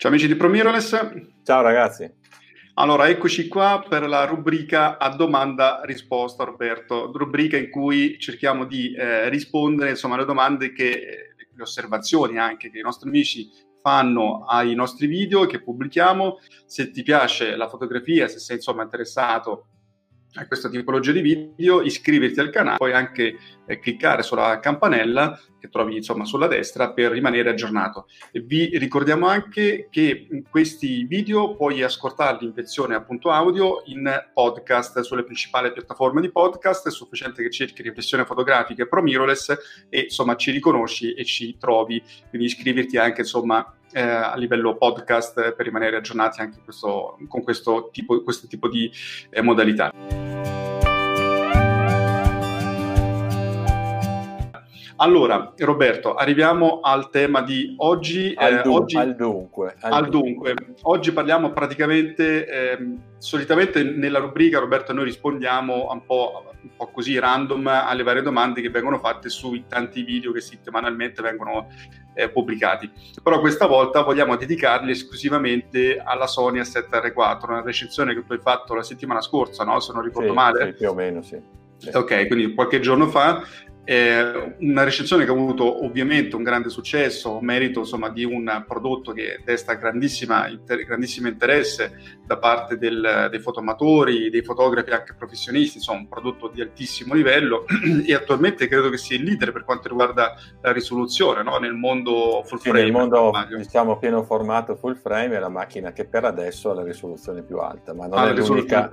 Ciao amici di ProMirrorless. Ciao ragazzi. Allora, eccoci qua per la rubrica a domanda-risposta, Roberto, rubrica in cui cerchiamo di eh, rispondere insomma, alle domande che, le osservazioni anche che i nostri amici fanno ai nostri video che pubblichiamo. Se ti piace la fotografia, se sei insomma interessato a questa tipologia di video, iscriverti al canale, puoi anche eh, cliccare sulla campanella che trovi insomma sulla destra per rimanere aggiornato. E vi ricordiamo anche che questi video puoi ascoltarli in versione appunto audio in podcast sulle principali piattaforme di podcast, è sufficiente che cerchi riflessione fotografica pro mirrorless e insomma ci riconosci e ci trovi, quindi iscriverti anche insomma eh, a livello podcast per rimanere aggiornati anche questo, con questo tipo, questo tipo di eh, modalità. Allora, Roberto, arriviamo al tema di oggi. Al, eh, oggi, al dunque. Al, al dunque. dunque. Oggi parliamo praticamente, eh, solitamente nella rubrica, Roberto, noi rispondiamo un po', un po', così random alle varie domande che vengono fatte sui tanti video che settimanalmente vengono eh, pubblicati. Però questa volta vogliamo dedicarli esclusivamente alla Sony A7R4, una recensione che tu hai fatto la settimana scorsa, no? se non ricordo sì, male. Sì, più o meno, sì. Sì. Ok, quindi qualche giorno fa eh, una recensione che ha avuto ovviamente un grande successo, merito insomma, di un prodotto che desta inter- grandissimo interesse da parte del, dei fotoamatori, dei fotografi anche professionisti, insomma un prodotto di altissimo livello e attualmente credo che sia il leader per quanto riguarda la risoluzione no? nel mondo full frame. Sì, nel mondo diciamo pieno formato full frame è la macchina che per adesso ha la risoluzione più alta, ma non, ah, è, l'unica,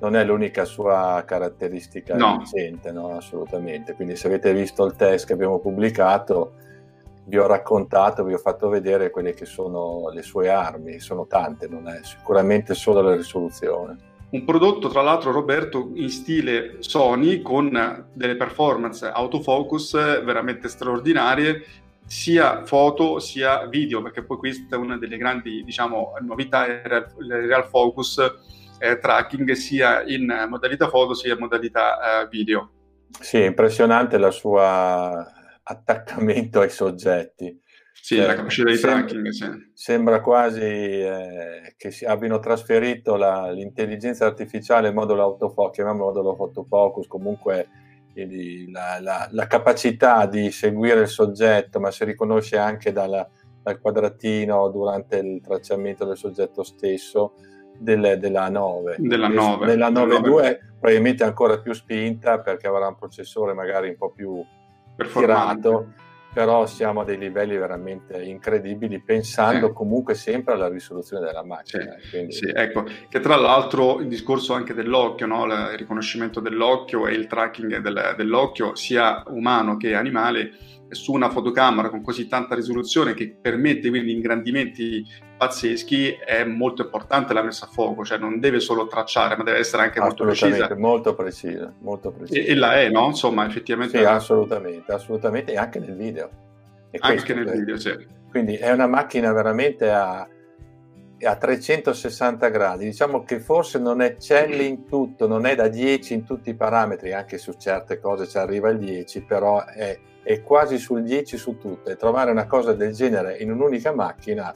non è, l'unica, sua caratteristica no. vincente, no? assolutamente. Quindi se avete visto il test che abbiamo pubblicato, vi ho raccontato, vi ho fatto vedere quelle che sono le sue armi, sono tante, non è sicuramente solo la risoluzione. Un prodotto, tra l'altro, Roberto, in stile Sony, con delle performance autofocus veramente straordinarie, sia foto sia video, perché poi questa è una delle grandi diciamo, novità, il real focus eh, tracking sia in modalità foto sia in modalità eh, video. Sì, è impressionante la sua attaccamento ai soggetti. Sì, cioè, la capacità di sembra, tracking, sì. Sembra quasi eh, che si abbiano trasferito la, l'intelligenza artificiale in modulo autofocus, chiamiamolo modulo autofocus, comunque il, la, la, la, capacità di seguire il soggetto, ma si riconosce anche dalla, dal quadratino durante il tracciamento del soggetto stesso del, della 9. Della 9. Nella 9.2 probabilmente ancora più spinta perché avrà un processore magari un po' più tirato, però siamo a dei livelli veramente incredibili pensando sì. comunque sempre alla risoluzione della macchina. Sì, Quindi... sì, ecco, che tra l'altro il discorso anche dell'occhio, no? il riconoscimento dell'occhio e il tracking del, dell'occhio sia umano che animale su una fotocamera con così tanta risoluzione che permette quindi ingrandimenti pazzeschi è molto importante la messa a fuoco, cioè non deve solo tracciare, ma deve essere anche molto precisa. Molto precisa, molto precisa. E, e, la è, no? Insomma, effettivamente. Sì, assolutamente, assolutamente, e anche nel video. E anche nel video, sì. Quindi è una macchina veramente a, a 360 gradi. Diciamo che forse non eccelle in tutto, non è da 10 in tutti i parametri, anche su certe cose ci arriva il 10, però è è quasi sul 10 su tutte. Trovare una cosa del genere in un'unica macchina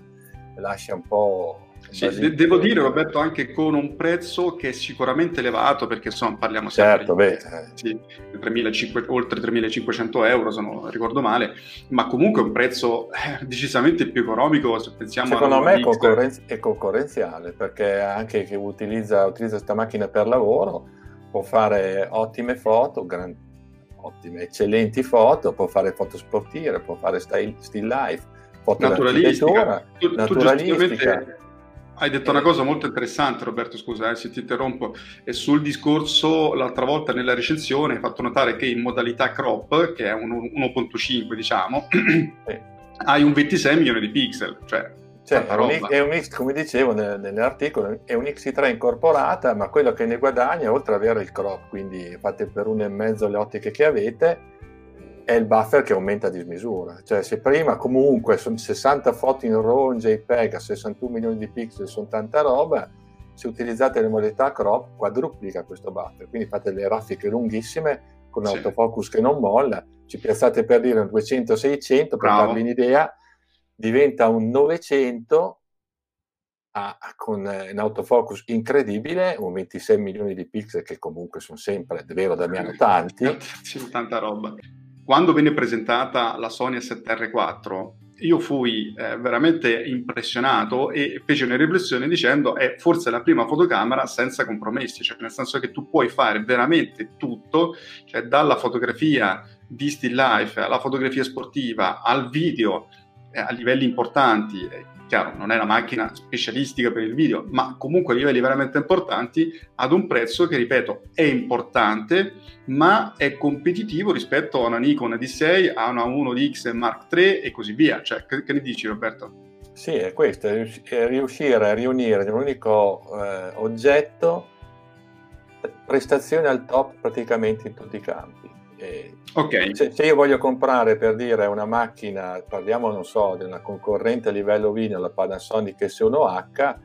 lascia un po'... Sì, de- devo dire Roberto anche con un prezzo che è sicuramente elevato perché insomma parliamo sempre certo, di, beh, sì, 3.500, oltre 3.500 euro se non ricordo male ma comunque un prezzo eh, decisamente più economico se pensiamo secondo me è, concorrenz- è, concorrenziale perché anche chi utilizza, utilizza questa macchina per lavoro può fare ottime foto gran- ottime, eccellenti foto, può fare foto sportive, può fare style, still life, foto naturalistica. Tu, naturalistica. hai detto una cosa molto interessante, Roberto. Scusa eh, se ti interrompo. E sul discorso, l'altra volta nella recensione, hai fatto notare che in modalità crop, che è un 1.5, diciamo, hai un 26 milioni di pixel, cioè cioè, è un, è un, X, come dicevo nell'articolo, è un X3 incorporata, ma quello che ne guadagna, oltre ad avere il crop, quindi fate per uno e mezzo le ottiche che avete, è il buffer che aumenta a dismisura. Cioè, se prima comunque sono 60 foto in RAW in JPEG a 61 milioni di pixel, sono tanta roba, se utilizzate le modalità crop, quadruplica questo buffer. Quindi fate le raffiche lunghissime con un sì. autofocus che non molla, ci piazzate per dire un 200-600 per Bravo. darvi un'idea diventa un 900 a, con eh, un autofocus incredibile, un 26 milioni di pixel che comunque sono sempre, è vero Damiano, tanti. Sì, tanta roba. Quando venne presentata la Sony A7R4, io fui eh, veramente impressionato e feci una riflessione dicendo è forse la prima fotocamera senza compromessi, cioè nel senso che tu puoi fare veramente tutto, cioè dalla fotografia di still life alla fotografia sportiva al video eh, a livelli importanti, chiaro, non è una macchina specialistica per il video, ma comunque a livelli veramente importanti, ad un prezzo che, ripeto, è importante, ma è competitivo rispetto a una Nikon D6, a una 1DX Mark III e così via. Cioè, che, che ne dici Roberto? Sì, è questo, è riuscire a riunire in un unico eh, oggetto prestazioni al top praticamente in tutti i campi. E okay. se, se, io voglio comprare per dire una macchina, parliamo non so, di una concorrente a livello video, la Panasonic S1H,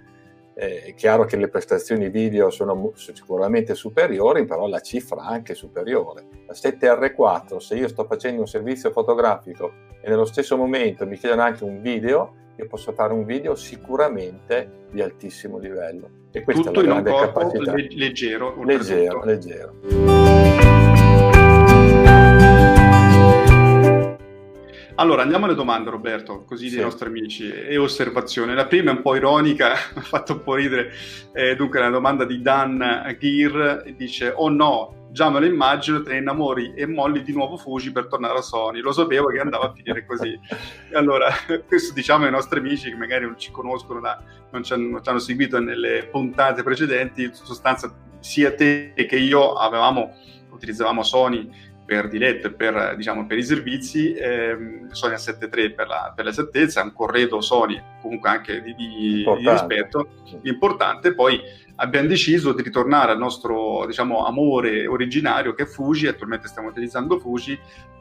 eh, è chiaro che le prestazioni video sono sicuramente superiori, però la cifra anche superiore. La 7R4, se io sto facendo un servizio fotografico e nello stesso momento mi chiedono anche un video, io posso fare un video sicuramente di altissimo livello. E questa Tutto è la grande capacità. Leggero, leggero, leggero. Allora, andiamo alle domande, Roberto, così sì. dei nostri amici, e osservazioni. La prima è un po' ironica, mi ha fatto un po' ridere. Eh, dunque, la domanda di Dan Gear dice: Oh no, già me lo immagino, te ne innamori e molli di nuovo Fuji per tornare a Sony. Lo sapevo che andava a finire così. allora, questo diciamo ai nostri amici che magari non ci conoscono, da, non, ci hanno, non ci hanno seguito nelle puntate precedenti, in sostanza sia te che io avevamo, utilizzavamo Sony per diletto e per, diciamo, per i servizi, ehm, Sony A7 per la, per la certezza, un corredo Sony comunque anche di, di, di rispetto importante, poi abbiamo deciso di ritornare al nostro diciamo, amore originario che è Fuji, attualmente stiamo utilizzando Fuji,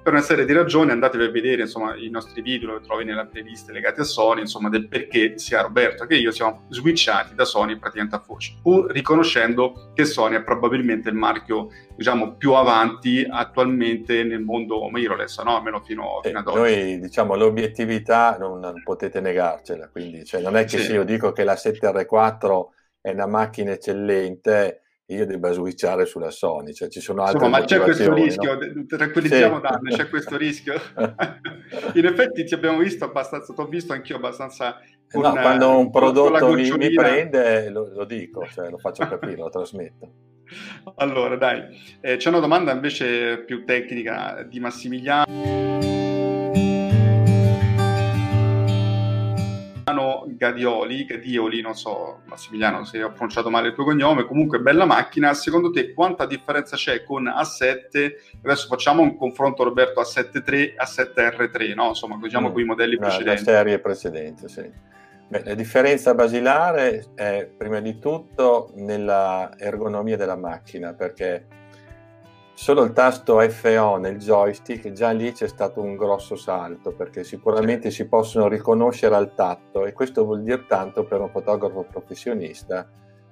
per una serie di ragioni andatevi a vedere insomma, i nostri video, lo trovi nella playlist legati a Sony, insomma del perché sia Roberto che io siamo switchati da Sony praticamente a Fuji, pur riconoscendo che Sony è probabilmente il marchio diciamo, più avanti attualmente nel mondo mirrorless, no? almeno fino, fino ad oggi. Noi diciamo l'obiettività non, non potete negarcela, quindi cioè, non è che sì. se io dico che la 7R4 è una macchina eccellente io debba switchare sulla Sony, cioè ci sono altre Insomma, ma c'è questo rischio, no? tranquillizziamo sì. Dan, c'è questo rischio. In effetti ti abbiamo visto abbastanza, ti ho visto anch'io abbastanza con, no, quando un prodotto mi, mi, prende lo, lo dico, cioè, lo faccio capire, lo trasmetto. Allora, dai, eh, c'è una domanda invece più tecnica di Massimiliano. Gadioli, Gadioli, non so Massimiliano se ho pronunciato male il tuo cognome, comunque bella macchina, secondo te quanta differenza c'è con A7? Adesso facciamo un confronto Roberto A7 III, A7 R3, no? insomma diciamo mm. con i modelli precedenti. La serie precedente, sì. Beh, la differenza basilare è prima di tutto nella ergonomia della macchina, perché solo il tasto FO nel joystick, già lì c'è stato un grosso salto perché sicuramente si possono riconoscere al tatto e questo vuol dire tanto per un fotografo professionista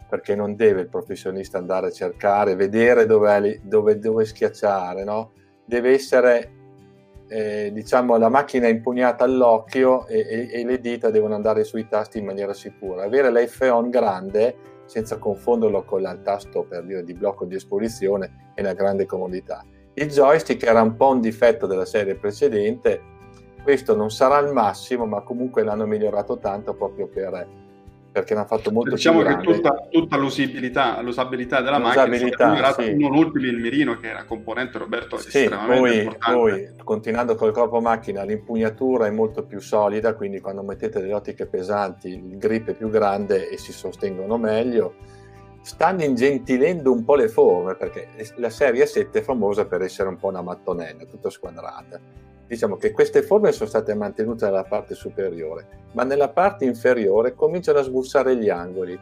perché non deve il professionista andare a cercare, vedere dove, dove, dove schiacciare, no? deve essere eh, diciamo la macchina impugnata all'occhio e, e, e, le dita devono andare sui tasti in maniera sicura. Avere l'iPhone grande senza confonderlo con il tasto per dire di blocco di esposizione è una grande comodità. Il joystick era un po' un difetto della serie precedente, questo non sarà il massimo, ma comunque l'hanno migliorato tanto proprio per, perché l'hanno fatto molto diciamo. Diciamo che tutta, tutta l'usabilità, l'usabilità della l'usabilità, macchina è sì. non ultimi il mirino che era componente Roberto sì, estremamente poi, importante. Poi, continuando col corpo macchina, l'impugnatura è molto più solida, quindi quando mettete delle ottiche pesanti il grip è più grande e si sostengono meglio stanno ingentilendo un po' le forme perché la serie 7 è famosa per essere un po' una mattonella, tutta squadrata. Diciamo che queste forme sono state mantenute nella parte superiore, ma nella parte inferiore cominciano a sbussare gli angoli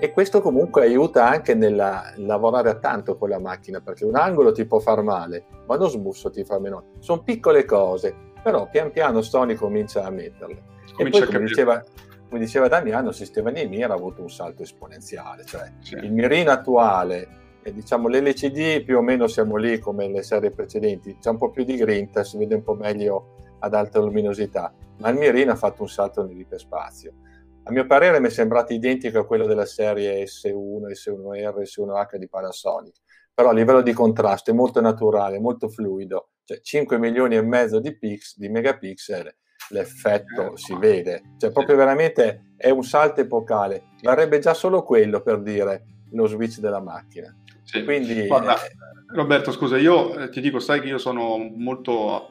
e questo comunque aiuta anche nel lavorare a tanto con la macchina, perché un angolo ti può far male, ma uno sbusso ti fa meno. Sono piccole cose, però pian piano Sony comincia a metterle. Comincia e poi, come diceva, come diceva Damiano, il sistema di Mir ha avuto un salto esponenziale, cioè sì. il mirino attuale e diciamo l'LCD più o meno siamo lì come le serie precedenti, c'è un po' più di grinta, si vede un po' meglio ad alta luminosità, ma il mirino ha fatto un salto nell'iperspazio. A mio parere mi è sembrato identico a quello della serie S1, S1R, S1H di Panasonic, però a livello di contrasto è molto naturale, molto fluido, cioè 5 milioni e mezzo di, pix, di megapixel l'effetto si vede, cioè proprio veramente è un salto epocale, varrebbe già solo quello per dire lo switch della macchina. Sì. Quindi, Guarda, eh, Roberto, scusa, io eh, ti dico, sai che io sono molto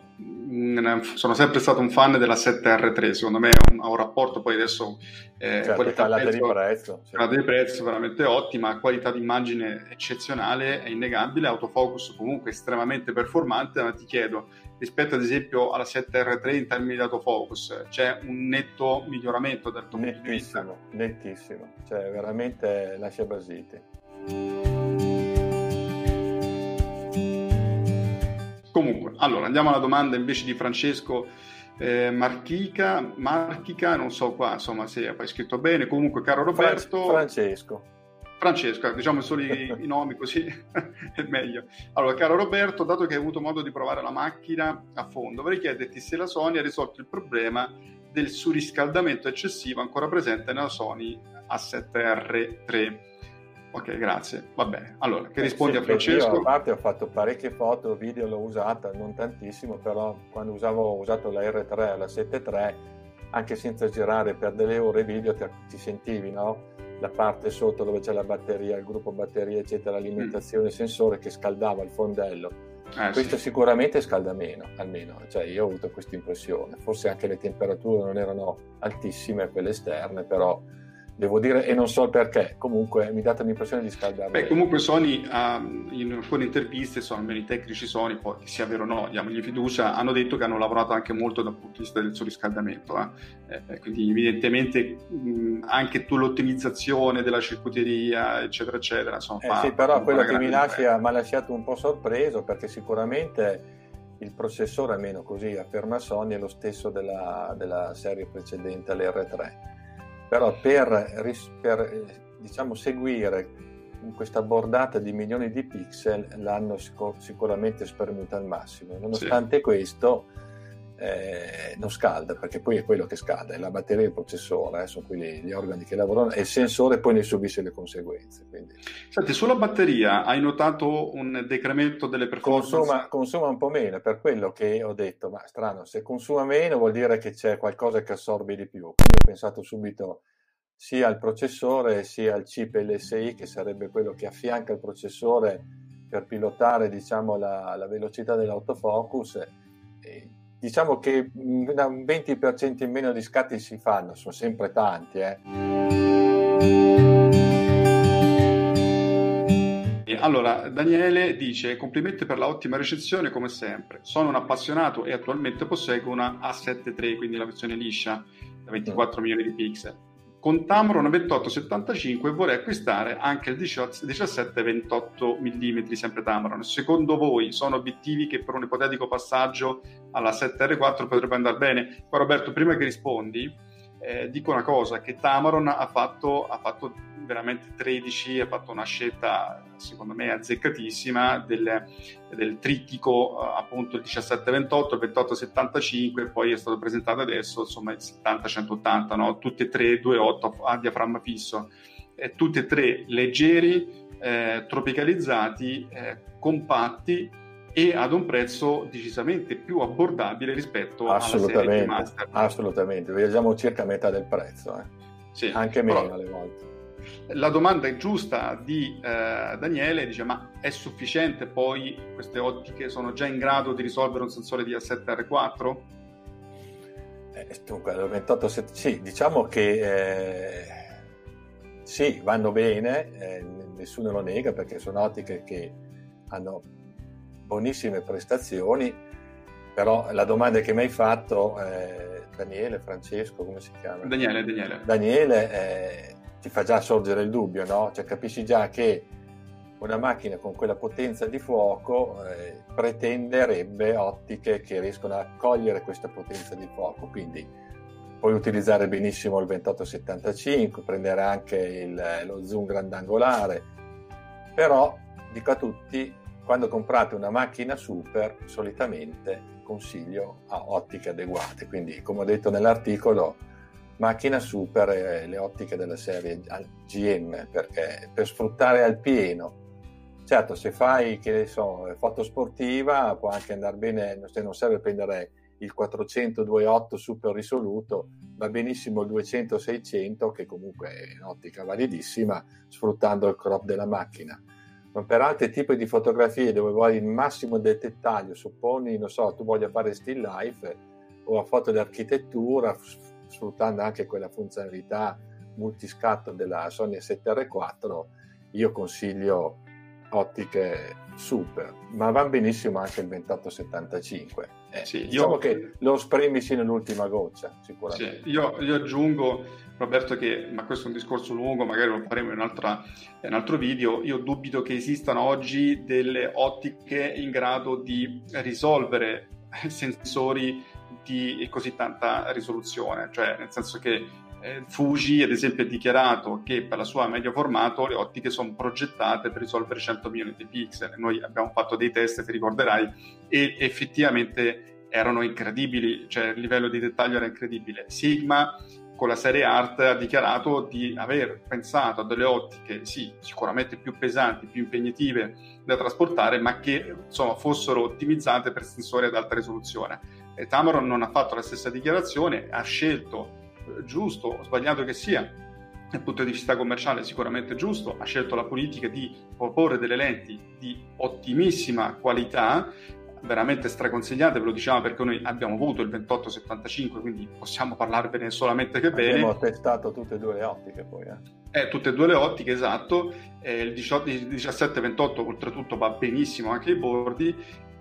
sono sempre stato un fan della 7R3, secondo me ha un, un rapporto poi adesso eh, certo, qualità prezzo, di prezzo, sì. di prezzo veramente ottima, qualità di immagine eccezionale, è innegabile, autofocus comunque estremamente performante, ma ti chiedo, rispetto ad esempio alla 7R3 in termini di autofocus, c'è un netto miglioramento dal tuo punto di vista? Nettissimo, cioè veramente lascia basiti. Allora andiamo alla domanda invece di Francesco eh, Marchica, Marchica, non so qua insomma se hai scritto bene, comunque caro Roberto. Francesco. Francesco, diciamo solo i, i nomi così è meglio. Allora, caro Roberto, dato che hai avuto modo di provare la macchina a fondo, vorrei chiederti se la Sony ha risolto il problema del surriscaldamento eccessivo ancora presente nella Sony A7R3. Ok, grazie. Va bene. Allora, che eh, rispondi sì, a Francesco? Io a parte ho fatto parecchie foto, video l'ho usata, non tantissimo, però quando usavo, ho usato la R3 la 7.3, anche senza girare per delle ore video ti, ti sentivi, no? La parte sotto dove c'è la batteria, il gruppo batteria, eccetera, l'alimentazione, mm. sensore che scaldava il fondello. Eh, Questo sì. sicuramente scalda meno, almeno, cioè io ho avuto questa impressione. Forse anche le temperature non erano altissime, quelle esterne, però devo dire, e non so perché, comunque mi dà l'impressione di scaldare. Beh, comunque Sony um, in alcune interviste, sono almeno i tecnici Sony, poi che sia vero o no, diamogli fiducia, hanno detto che hanno lavorato anche molto dal punto di vista del surriscaldamento, eh? Eh, quindi evidentemente mh, anche tu l'ottimizzazione della circuiteria, eccetera, eccetera. Insomma, eh, sì, però quello che mi, lascia, mi ha lasciato un po' sorpreso perché sicuramente il processore, almeno così afferma Sony, è lo stesso della, della serie precedente, l'R3 però per, per diciamo, seguire questa bordata di milioni di pixel l'hanno sicuramente spremuta al massimo. Nonostante sì. questo, eh, non scalda, perché poi è quello che scalda, è la batteria e il processore, eh, sono quelli gli organi che lavorano e il sensore poi ne subisce le conseguenze. Quindi. Senti, sulla batteria hai notato un decremento delle performance? Consuma, consuma, un po' meno, per quello che ho detto, ma strano, se consuma meno vuol dire che c'è qualcosa che assorbe di più. Quindi ho pensato subito sia al processore sia al chip LSI, che sarebbe quello che affianca il processore per pilotare diciamo, la, la velocità dell'autofocus. E, diciamo che un 20% in meno di scatti si fanno, sono sempre tanti. Eh. Allora, Daniele dice: Complimenti per la ottima recensione, come sempre. Sono un appassionato e attualmente posseggo una A7 III, quindi la versione liscia da 24 mm. milioni di pixel. Con Tamron 2875 vorrei acquistare anche il 17-28 mm, sempre Tamron. Secondo voi sono obiettivi che per un ipotetico passaggio alla 7R4 potrebbe andare bene? Poi Roberto, prima che rispondi, eh, dico una cosa, che Tamaron ha fatto, ha fatto veramente 13, ha fatto una scelta secondo me azzeccatissima del, del trittico appunto il 1728, il 2875 e poi è stato presentato adesso insomma il 70-180, no? tutte e tre 2.8 a diaframma fisso, eh, tutti e tre leggeri, eh, tropicalizzati, eh, compatti e ad un prezzo decisamente più abbordabile rispetto alla serie Master. Assolutamente, viaggiamo circa metà del prezzo, eh. sì, anche meno però, alle volte. La domanda giusta di eh, Daniele dice ma è sufficiente poi queste ottiche sono già in grado di risolvere un sensore di A7R4? Eh, dunque, 28, sì, diciamo che eh, sì, vanno bene, eh, nessuno lo nega perché sono ottiche che hanno buonissime prestazioni, però la domanda che mi hai fatto, eh, Daniele, Francesco, come si chiama? Daniele, Daniele. Daniele eh, ti fa già sorgere il dubbio, no? Cioè capisci già che una macchina con quella potenza di fuoco eh, pretenderebbe ottiche che riescono a cogliere questa potenza di fuoco, quindi puoi utilizzare benissimo il 2875, prendere anche il, lo zoom grandangolare, però dico a tutti, quando comprate una macchina super, solitamente consiglio a ottiche adeguate, quindi come ho detto nell'articolo, macchina super e le ottiche della serie GM, perché per sfruttare al pieno Certo, se fai, che ne so, foto sportiva può anche andare bene, se non serve prendere il 400 2.8 super risoluto, va benissimo il 200-600 che comunque è un'ottica validissima sfruttando il crop della macchina. Ma per altri tipi di fotografie dove vuoi il massimo del dettaglio, supponi, non so, tu voglia fare still life o a foto di architettura, sfruttando anche quella funzionalità multiscatto della Sony 7R4, io consiglio ottiche super, ma va benissimo anche il 2875. Eh, sì, diciamo io, che lo spremi sino all'ultima goccia, sicuramente. Sì, io, io, aggiungo, Roberto, che, ma questo è un discorso lungo, magari lo faremo in, in un altro video, io dubito che esistano oggi delle ottiche in grado di risolvere sensori di così tanta risoluzione, cioè nel senso che eh, Fuji, ad esempio, ha dichiarato che per la sua medio formato le ottiche sono progettate per risolvere 100 milioni di pixel. Noi abbiamo fatto dei test, ti ricorderai, e effettivamente erano incredibili, cioè il livello di dettaglio era incredibile. Sigma con la serie Art ha dichiarato di aver pensato a delle ottiche, sì, sicuramente più pesanti, più impegnative da trasportare, ma che insomma fossero ottimizzate per sensori ad alta risoluzione. E Tamron non ha fatto la stessa dichiarazione, ha scelto giusto o sbagliato che sia, dal punto di vista commerciale sicuramente giusto, ha scelto la politica di proporre delle lenti di ottimissima qualità, veramente straconsigliate, ve lo diciamo perché noi abbiamo avuto il 2875, quindi possiamo parlarvene solamente che bene. Abbiamo testato tutte e due le ottiche poi. Eh. Eh, tutte e due le ottiche, esatto. Eh, il, 18, il 1728 oltretutto va benissimo anche ai bordi.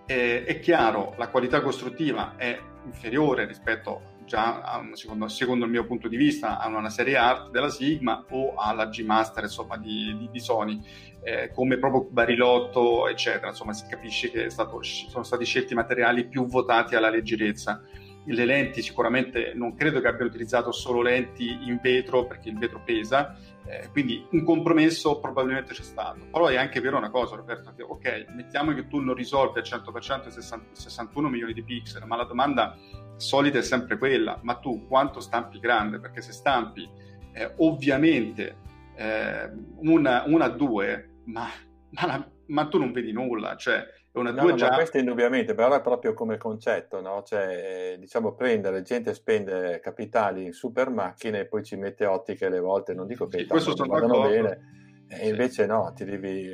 Eh, è chiaro, la qualità costruttiva è inferiore rispetto già secondo, secondo, il mio punto di vista hanno una serie art della Sigma o alla G Master insomma, di, di, di Sony eh, come proprio Barilotto eccetera. Insomma si capisce che stato, sono stati scelti materiali più votati alla leggerezza. Le lenti sicuramente non credo che abbiano utilizzato solo lenti in vetro perché il vetro pesa eh, quindi un compromesso probabilmente c'è stato però è anche vero una cosa Roberto che ok mettiamo che tu non risolvi al 100% 60, 61 milioni di pixel ma la domanda solita è sempre quella, ma tu quanto stampi grande? Perché se stampi eh, ovviamente eh, una, una due, ma, ma, la, ma, tu non vedi nulla, cioè una no, due no, già... questo indubbiamente, però è proprio come concetto, no? Cioè, eh, diciamo, prendere, gente spende capitali in super macchine e poi ci mette ottiche alle volte, non dico che sì, non vadano bene, e invece no, ti devi...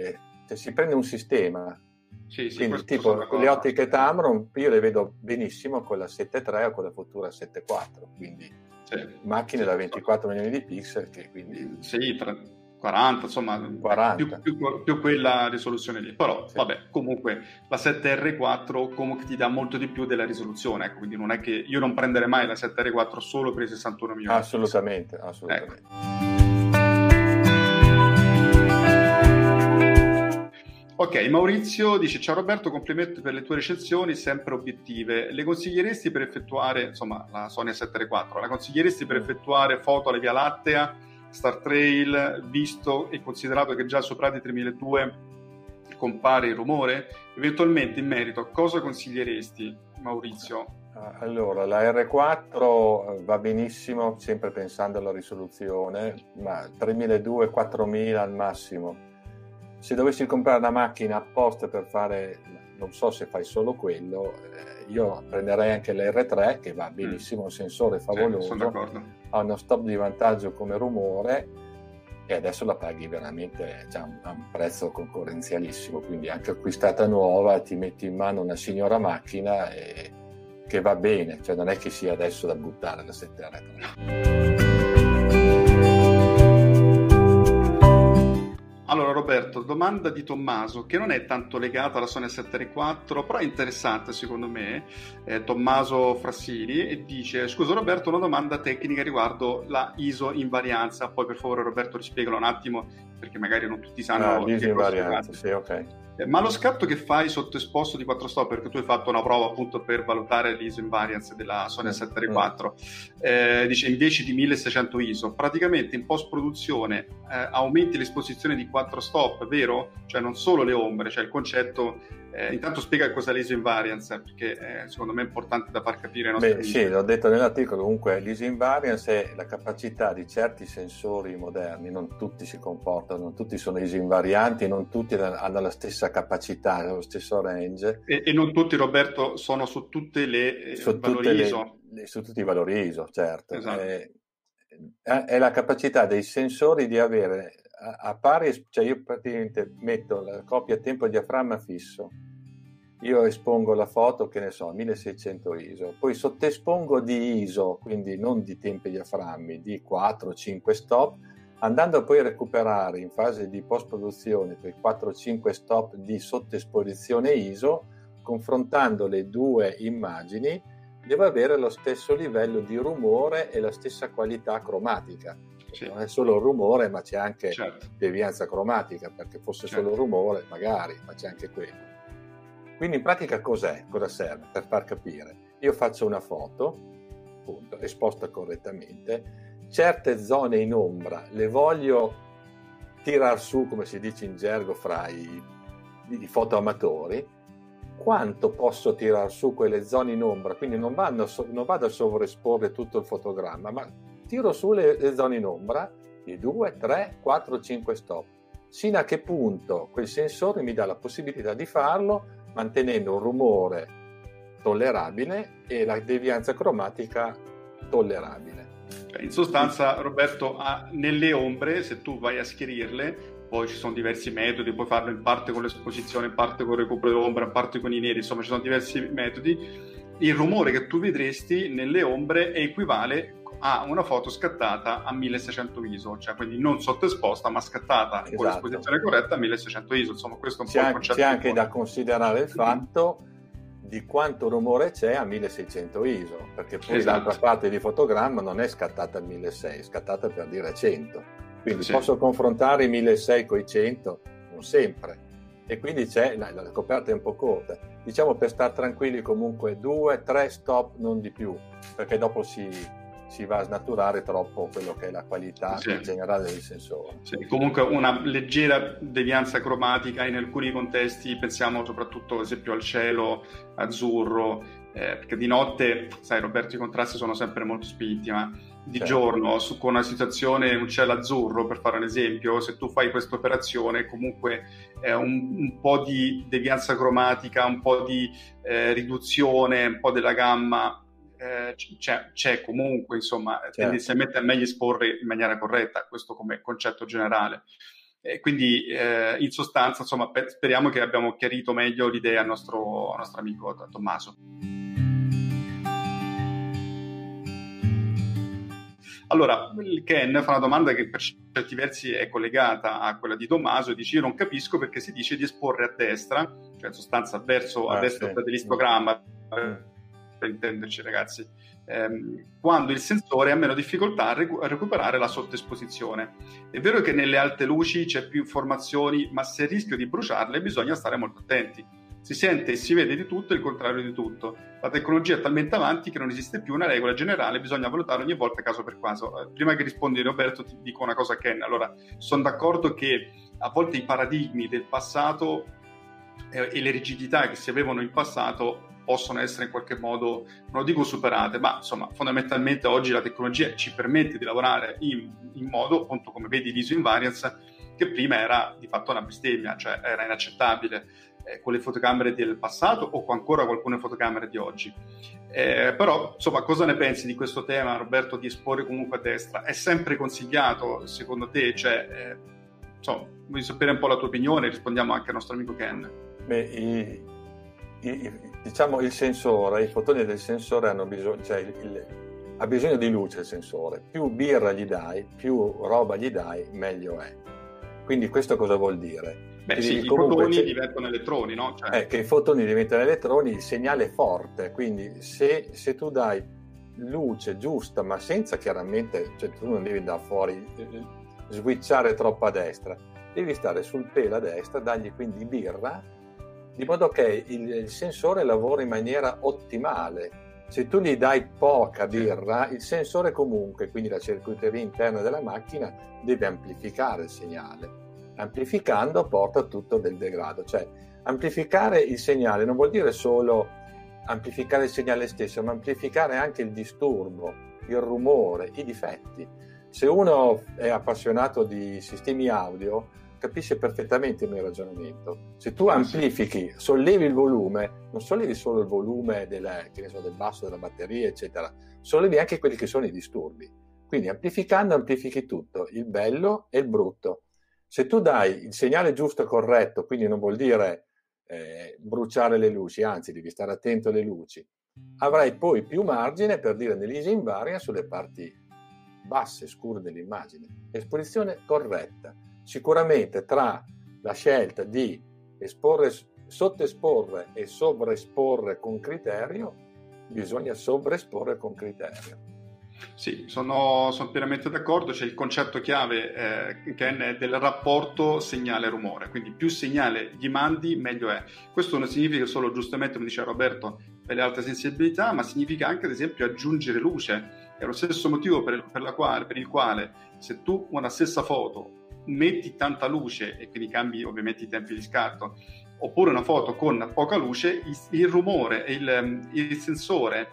Cioè, si prende un sistema, sì, sì, Quindi tipo le ottiche Tamron io le vedo benissimo con la 7.3 o con la futura 7.4, quindi sì, macchine da 24 milioni di pixel che quindi... Sì, 40, insomma, 40. Più, più, più, quella risoluzione lì. Però, vabbè, comunque la 7R4 comunque ti dà molto di più della risoluzione, ecco, quindi non è che io non prenderei mai la 7R4 solo per i 61 milioni. Assolutamente, assolutamente. Ecco. Ok, Maurizio dice ciao Roberto, complimenti per le tue recensioni, sempre obiettive. Le consiglieresti per effettuare, insomma, la Sony 7 la consiglieresti per effettuare foto alla Via Lattea, Star Trail, visto e considerato che già sopra di 3002 compare il rumore? Eventualmente in merito, cosa consiglieresti, Maurizio? Ah, allora, la R4 eh, va benissimo, sempre pensando alla risoluzione, ma 3200-4000 al massimo se dovessi comprare una macchina apposta per fare, non so se fai solo quello, eh, io prenderei anche l'R3 che va benissimo, mm. sensore favoloso, sì, ha uno stop di vantaggio come rumore e adesso la paghi veramente cioè, a un prezzo concorrenzialissimo, quindi anche acquistata nuova ti metti in mano una signora macchina e, che va bene, cioè non è che sia adesso da buttare la 7R3. Allora Roberto, domanda di Tommaso che non è tanto legata alla Sony 7 però è interessante secondo me, eh, Tommaso Frassini, e dice scusa Roberto una domanda tecnica riguardo la ISO invarianza, poi per favore Roberto rispiegalo un attimo perché magari non tutti sanno ah, l'ISO invarianza, sì ok. Eh, ma lo scatto che fai sotto esposto di 4 stop, perché tu hai fatto una prova appunto per valutare l'ISO invariance della Sony A7 mm. IV, eh, dice invece di 1600 ISO, praticamente in post produzione eh, aumenti l'esposizione di 4 stop, vero? Cioè non solo le ombre, cioè il concetto eh, intanto spiega cosa è l'ISO invariance, perché eh, secondo me è importante da far capire ai nostri Beh, Sì, l'ho detto nell'articolo, comunque l'ISO invariance è la capacità di certi sensori moderni, non tutti si comportano, non tutti sono ISO invarianti, non tutti hanno la stessa capacità, lo stesso range. E, e non tutti, Roberto, sono su tutte le eh, su valori tutte ISO. Le, su tutti i valori ISO, certo. Esatto. È, è la capacità dei sensori di avere a, pari, cioè io praticamente metto la coppia tempo diaframma fisso, io espongo la foto che ne so, 1600 ISO, poi sottespongo di ISO, quindi non di tempi diaframmi, di 4-5 stop, andando poi a recuperare in fase di post produzione quei 4-5 stop di sottoesposizione ISO, confrontando le due immagini, devo avere lo stesso livello di rumore e la stessa qualità cromatica sì. non è solo rumore, ma c'è anche certo. devianza cromatica, perché fosse certo. solo rumore, magari, ma c'è anche quello. Quindi in pratica cos'è? Cosa serve? Per far capire. Io faccio una foto, appunto, esposta correttamente, certe zone in ombra le voglio tirar su, come si dice in gergo, fra i, i fotoamatori, quanto posso tirar su quelle zone in ombra, quindi non, vanno, non vado a sovraesporre tutto il fotogramma, ma tiro su le, le zone in ombra di 2, 3, 4, 5 stop, sino a che punto quel sensore mi dà la possibilità di farlo mantenendo un rumore tollerabile e la devianza cromatica tollerabile. In sostanza, Roberto, nelle ombre, se tu vai a schierirle, poi ci sono diversi metodi, puoi farlo in parte con l'esposizione, in parte con il recupero d'ombra, in parte con i neri, insomma ci sono diversi metodi. Il rumore che tu vedresti nelle ombre equivale ha una foto scattata a 1600 ISO, cioè quindi non sottoesposta ma scattata esatto. con l'esposizione corretta a 1600 ISO. Insomma, questo è un c'è po' il concetto. C'è anche da considerare il fatto di quanto rumore c'è a 1600 ISO, perché poi esatto. l'altra parte di fotogramma non è scattata a 1600, è scattata per dire 100. Quindi sì. posso confrontare i 1600 con i 100? Non sempre. E quindi c'è, la, la coperta è un po' corta. Diciamo per stare tranquilli comunque due, tre stop, non di più, perché dopo si, si va a snaturare troppo quello che è la qualità sì. generale del sensore. Sì, comunque una leggera devianza cromatica in alcuni contesti, pensiamo soprattutto ad esempio al cielo azzurro, eh, perché di notte, sai Roberto, i contrasti sono sempre molto spinti, ma di certo. giorno su, con una situazione, un cielo azzurro per fare un esempio, se tu fai questa operazione comunque eh, un, un, po' di devianza cromatica, un po' di eh, riduzione, un po' della gamma eh, c'è, c'è, comunque, insomma, certo. tendenzialmente è meglio esporre in maniera corretta, questo come concetto generale. E quindi eh, in sostanza, insomma, per, speriamo che abbiamo chiarito meglio l'idea al nostro, al nostro amico Tommaso. Allora, il Ken fa una domanda che per certi versi è collegata a quella di Tommaso e dice io non capisco perché si dice di esporre a destra, cioè in sostanza verso ah, a destra sì. dell'istogramma, mm per intenderci ragazzi, ehm, quando il sensore ha meno difficoltà a, recu- a, recuperare la sottoesposizione. È vero che nelle alte luci c'è più informazioni, ma se rischio di bruciarle bisogna stare molto attenti. Si sente e si vede di tutto il contrario di tutto. La tecnologia è talmente avanti che non esiste più una regola generale, bisogna valutare ogni volta caso per caso. Eh, prima che rispondi Roberto ti dico una cosa Ken, allora sono d'accordo che a volte i paradigmi del passato eh, e le rigidità che si avevano in passato possono essere in qualche modo, non dico superate, ma insomma fondamentalmente oggi la tecnologia ci permette di lavorare in, in modo, appunto come vedi l'ISO invariance, che prima era di fatto una bestemmia, cioè era inaccettabile eh, con le fotocamere del passato o ancora con alcune fotocamere di oggi. Eh, però, insomma, cosa ne pensi di questo tema, Roberto, di esporre comunque a destra? È sempre consigliato, secondo te? Cioè, eh, insomma, voglio sapere un po' la tua opinione, rispondiamo anche al nostro amico Ken. Beh, i, diciamo il sensore, i fotoni del sensore hanno bisogno, cioè il, il, ha bisogno di luce il sensore, più birra gli dai, più roba gli dai, meglio è. Quindi questo cosa vuol dire? Beh, sì, i fotoni c'è... diventano elettroni, no? Cioè... Eh, che i fotoni diventano elettroni, il segnale è forte, quindi se, se, tu dai luce giusta, ma senza chiaramente, cioè tu non devi da fuori, eh, switchare troppo a destra, devi stare sul pelo a destra, dargli quindi birra, di modo che il, il sensore lavora in maniera ottimale. Se tu gli dai poca birra, il sensore comunque, quindi la circuiteria interna della macchina, deve amplificare il segnale amplificando porta tutto del degrado. Cioè, amplificare il segnale non vuol dire solo amplificare il segnale stesso, ma amplificare anche il disturbo, il rumore, i difetti. Se uno è appassionato di sistemi audio, capisce perfettamente il mio ragionamento. Se tu amplifichi, sollevi il volume, non sollevi solo il volume del, so, del basso della batteria, eccetera, sollevi anche quelli che sono i disturbi. Quindi amplificando amplifichi tutto, il bello e il brutto. Se tu dai il segnale giusto e corretto, quindi non vuol dire eh, bruciare le luci, anzi devi stare attento alle luci, avrai poi più margine per dire nell'easy varia sulle parti basse, scure dell'immagine. Esposizione corretta. Sicuramente tra la scelta di esporre, sottoesporre e sovraesporre con criterio, bisogna sovraesporre con criterio. Sì, sono, sono, pienamente d'accordo. C'è il concetto chiave, eh, Ken, è del rapporto segnale-rumore. Quindi più segnale gli mandi, meglio è. Questo non significa solo, giustamente, come diceva Roberto, per le alte sensibilità, ma significa anche, ad esempio, aggiungere luce. È lo stesso motivo per, per, quale, per il quale, se tu una stessa foto metti tanta luce e quindi cambi ovviamente i tempi di scatto, oppure una foto con poca luce, il, il rumore, il, il sensore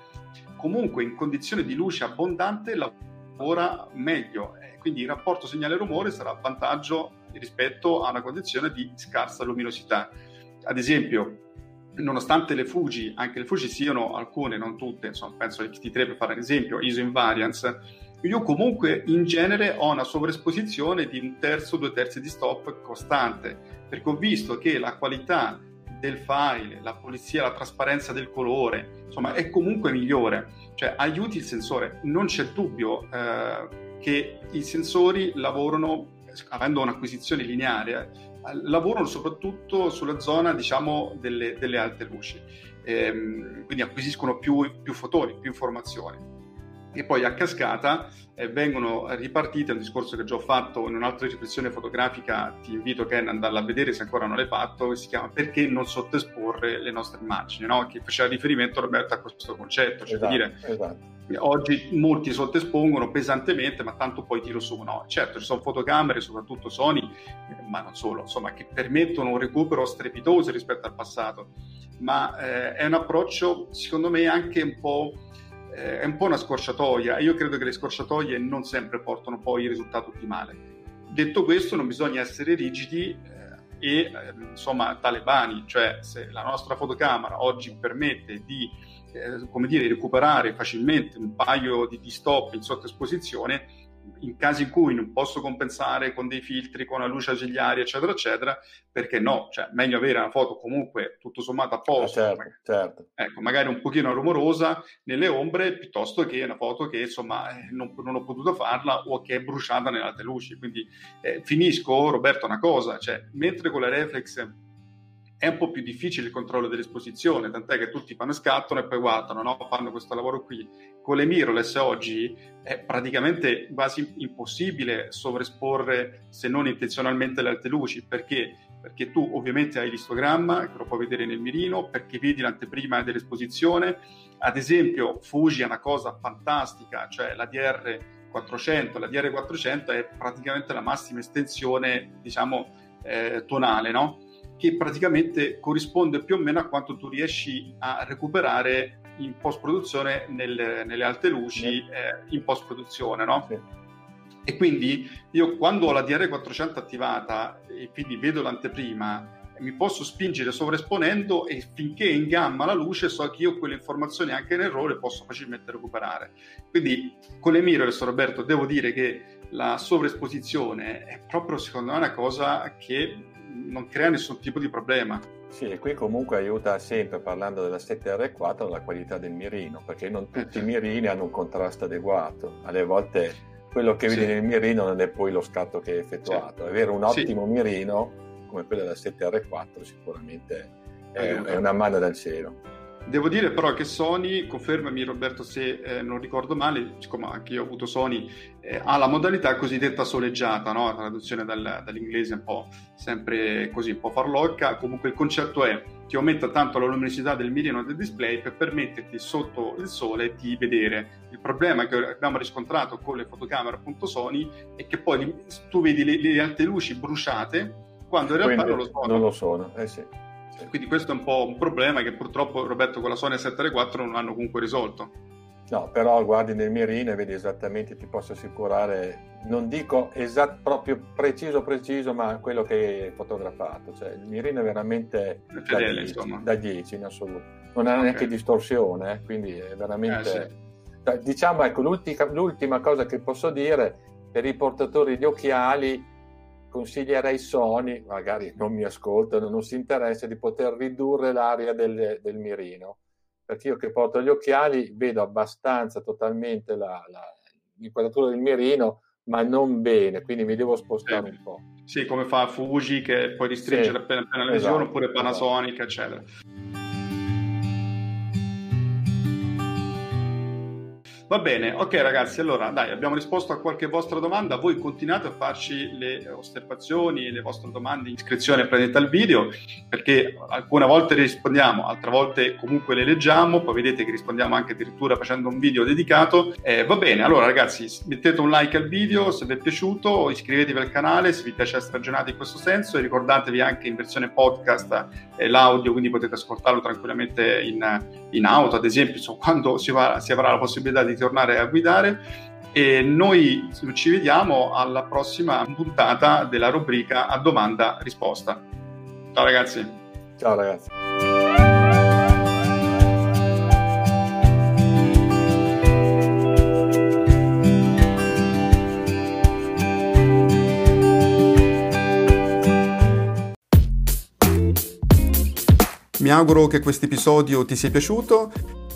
comunque in condizioni di luce abbondante lavora meglio, quindi il rapporto segnale-rumore sarà a vantaggio rispetto a una condizione di scarsa luminosità. Ad esempio, nonostante le Fuji, anche le Fuji siano alcune, non tutte, insomma, penso che T3 per fare un esempio, ISO invariance, io comunque in genere ho una sovraesposizione di un terzo, due terzi di stop costante, perché ho visto che la qualità del file, la pulizia, la trasparenza del colore, insomma è comunque migliore, cioè aiuti il sensore. Non c'è dubbio eh, che i sensori lavorano, avendo un'acquisizione lineare, eh, lavorano soprattutto sulla zona diciamo delle, delle alte luci, ehm, quindi acquisiscono più, più fotoni, più informazioni e poi a cascata eh, vengono ripartite, un discorso che già ho fatto in un'altra riflessione fotografica, ti invito Ken ad andarla a vedere se ancora non l'hai fatto, che si chiama Perché non sottoesporre le nostre immagini, no? che faceva riferimento Roberto a questo concetto, cioè esatto, dire esatto. oggi molti sottoespongono pesantemente ma tanto poi tiro su, no? Certo ci sono fotocamere, soprattutto Sony, ma non solo, insomma che permettono un recupero strepitoso rispetto al passato, ma eh, è un approccio secondo me anche un po' eh, è un po' una scorciatoia e io credo che le scorciatoie non sempre portano poi il risultato ottimale. Detto questo, non bisogna essere rigidi eh, e eh, insomma talebani, cioè se la nostra fotocamera oggi permette di eh, come dire, recuperare facilmente un paio di, di stop in sottoesposizione, in casi in cui non posso compensare con dei filtri, con la luce ausiliaria, eccetera, eccetera, perché no? Cioè, meglio avere una foto comunque tutto sommato a posto, ah, certo, certo. Ecco, magari un pochino rumorosa nelle ombre, piuttosto che una foto che insomma eh, non, non, ho potuto farla o che è bruciata nelle alte luci. Quindi eh, finisco, Roberto, una cosa, cioè, mentre con la reflex è un po' più difficile il controllo dell'esposizione, tant'è che tutti fanno scattano e poi guardano, no? fanno questo lavoro qui. Con le mirrorless oggi è praticamente quasi impossibile sovraesporre, se non intenzionalmente, le alte luci, perché? Perché tu ovviamente hai l'istogramma, che lo puoi vedere nel mirino, perché vedi l'anteprima dell'esposizione. Ad esempio, Fuji è una cosa fantastica, cioè la DR 400, la DR 400 è praticamente la massima estensione, diciamo, eh, tonale, no? Che praticamente corrisponde più o meno a quanto tu riesci a recuperare in post produzione nelle, alte luci eh, in post produzione, no? Sì. E quindi io quando ho la DR400 attivata e quindi vedo l'anteprima, mi posso spingere sovraesponendo e finché è in gamma la luce so che io quelle informazioni anche in errore posso facilmente recuperare. Quindi con le mirrorless Roberto devo dire che la sovraesposizione è proprio secondo me una cosa che non crea nessun tipo di problema. Sì, e qui comunque aiuta sempre, parlando della 7R4, la qualità del mirino, perché non tutti i mirini hanno un contrasto adeguato. Alle volte quello che vedi nel mirino non è poi lo scatto che hai effettuato. Sì. Avere un ottimo sì. mirino come quello della 7R4 sicuramente è, è una mano dal cielo. Devo dire però che Sony, confermami Roberto se eh, non ricordo male, siccome anche io ho avuto Sony, eh, ha la modalità cosiddetta soleggiata, no? la traduzione dal, dall'inglese un po' sempre così, un po' farlocca, comunque il concetto è ti aumenta tanto la luminosità del mirino del display per permetterti sotto il sole di vedere. Il problema che abbiamo riscontrato con le fotocamere appunto Sony è che poi tu vedi le, le alte luci bruciate quando in realtà Quindi non lo sono. Non lo sono, eh sì. Quindi questo è un po' un problema che purtroppo Roberto con la Sony 7R4 non hanno comunque risolto. No, però guardi nel mirino e vedi esattamente, ti posso assicurare, non dico esatto, proprio preciso preciso, ma quello che hai fotografato. Cioè, il mirino è veramente fedele, da 10, da 10 in assoluto. Non ha okay. neanche distorsione, eh, quindi è veramente... Eh, sì. Diciamo, ecco, l'ultima, l'ultima cosa che posso dire per i portatori di occhiali consiglierei Sony, magari non mi ascoltano, non si interessa, di poter ridurre l'area del, del mirino. Perché io che porto gli occhiali vedo abbastanza totalmente la, la, l'inquadratura del mirino, ma non bene, quindi mi devo spostare sì. un po'. Sì, come fa Fuji che poi ristringe sì, appena appena la visione, esatto, oppure esatto. Panasonic, esatto. eccetera. Va bene, ok ragazzi, allora dai, abbiamo risposto a qualche vostra domanda, voi continuate a farci le osservazioni, le vostre domande, iscrizione prendete al video, perché alcune volte rispondiamo, altre volte comunque le leggiamo, poi vedete che rispondiamo anche addirittura facendo un video dedicato. Eh, va bene, allora ragazzi, mettete un like al video se vi è piaciuto, iscrivetevi al canale se vi piace essere aggiornati in questo senso e ricordatevi anche in versione podcast eh, l'audio, quindi potete ascoltarlo tranquillamente in, in auto, ad esempio, insomma, quando si, va, si avrà la possibilità di tornare a guidare e noi ci vediamo alla prossima puntata della rubrica a domanda risposta. Ciao ragazzi. Ciao ragazzi. Mi auguro che questo episodio ti sia piaciuto